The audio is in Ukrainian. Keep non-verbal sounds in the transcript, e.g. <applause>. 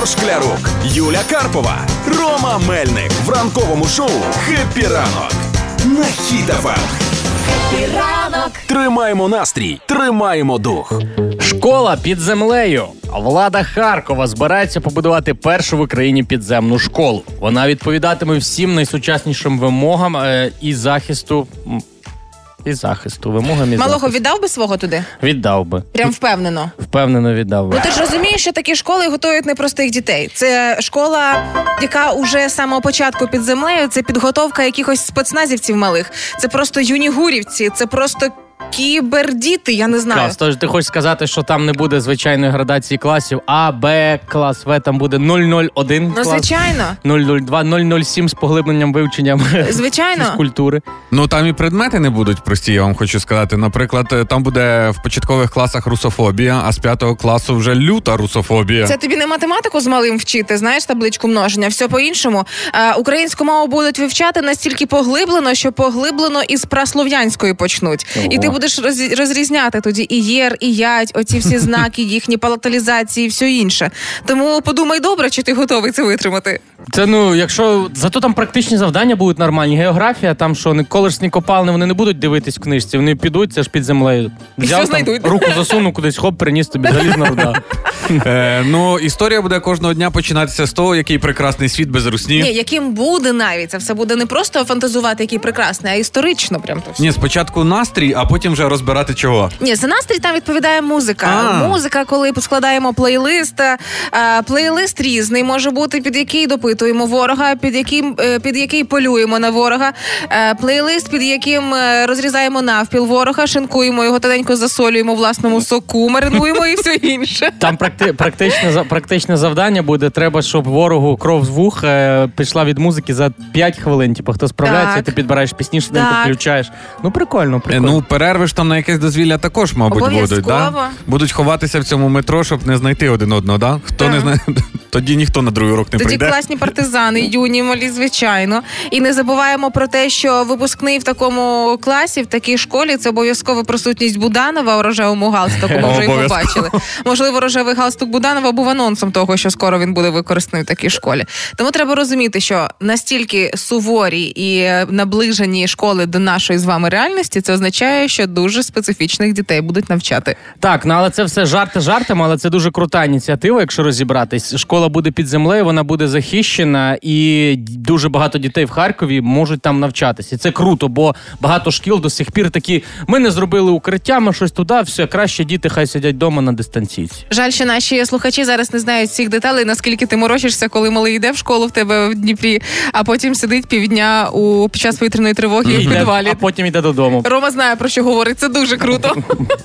Ігор Шклярук, Юля Карпова, Рома Мельник в ранковому шоу «Happy ранок» на Хіт-ФМ. Ранок Тримаємо настрій, тримаємо дух. Школа під землею. Влада Харкова збирається побудувати першу в Україні підземну школу. Вона відповідатиме всім найсучаснішим вимогам е, і захисту. І захисту. Вимогам і Малого захисту. віддав би свого туди? віддав би. Прям впевнено. Впевнено віддав би. Ну ти ж розумієш, що такі школи готують непростих дітей. Це школа, яка уже з самого початку під землею, це підготовка якихось спецназівців малих. Це просто юнігурівці, це просто кібердіти. Я не знаю. Клас, тож ти хочеш сказати, що там не буде звичайної градації класів, А, Б клас, В там буде 001 Ну клас, звичайно, 002, 007 з поглибленням вивченням звичайно. фізкультури. Ну там і предмети не будуть прості, я вам хочу сказати. Наприклад, е, там буде в початкових класах русофобія, а з п'ятого класу вже люта русофобія. Це тобі не математику з малим вчити, знаєш табличку множення, все по-іншому. Е, українську мову будуть вивчати настільки поглиблено, що поглиблено із праслов'янської почнуть. І ти. Будеш роз- розрізняти тоді і єр, і ять, оці всі <laughs> знаки, їхні палаталізації, і все інше. Тому подумай добре, чи ти готовий це витримати. Це ну, якщо зато там практичні завдання будуть нормальні. Географія, там що не колишні копалини, вони не будуть дивитись в книжці, вони підуть, це ж під землею. Все там, руку засунув кудись, хоп, приніс тобі залізна руда. <laughs> Е, ну, історія буде кожного дня починатися з того, який прекрасний світ без русні. Ні, яким буде навіть це все буде не просто фантазувати, який прекрасний, а історично. Прям то все. Ні, спочатку настрій, а потім вже розбирати чого. Ні, за настрій там відповідає музика. А. Музика, коли складаємо плейлист. е, Плейлист різний може бути, під який допитуємо ворога, під яким е, під який полюємо на ворога. Е, Плейлист, під яким е, розрізаємо навпіл ворога, шинкуємо його тоненько засолюємо в власному соку, маринуємо і все інше. Там практи, практичне, за- практичне завдання буде. Треба, щоб ворогу кров з вух е, пішла від музики за 5 хвилин. Типу, хто справляється, Так. ти підбираєш пісні, що ти включаєш. Ну прикольно, Е, прикольно. Ну, перерви ж там на якесь дозвілля також, мабуть, будуть. Обов'язково. Да? Будуть ховатися в цьому метро, щоб не знайти один одного. Да? Хто Так. не знає, <laughs> тоді ніхто на другий урок не Тоді прийде. класні партизани, юні, малі, звичайно. І не забуваємо про те, що випускний в такому класі, в такій школі, це обов'язкова присутність Буданова у рожевому галстуку. Ми вже його бачили. Можливо, рожевий галстук Буданова був анонсом того, що скоро він буде використаний в такій школі. Тому треба розуміти, що настільки суворі і е, наближені школи до нашої з вами реальності, це означає, що дуже специфічних дітей будуть навчати. Так, ну але це все жарти жартами, але це дуже крута ініціатива, якщо розібратись. Школа буде під землею, вона буде захищена, і дуже багато дітей в Харкові можуть там навчатися. І це круто, бо багато шкіл до сих пір такі: ми не зробили укриття, ми щось туди, все краще діти хай сидять вдома на дистанційці. Жаль, що наші слухачі зараз не знають всіх деталей, наскільки ти морочишся, коли малий йде в школу в тебе в Дніпрі, а потім сидить півдня у під час повітряної тривоги в підвалі. а потім йде додому. Рома знає про що говорить. Це дуже круто. <laughs>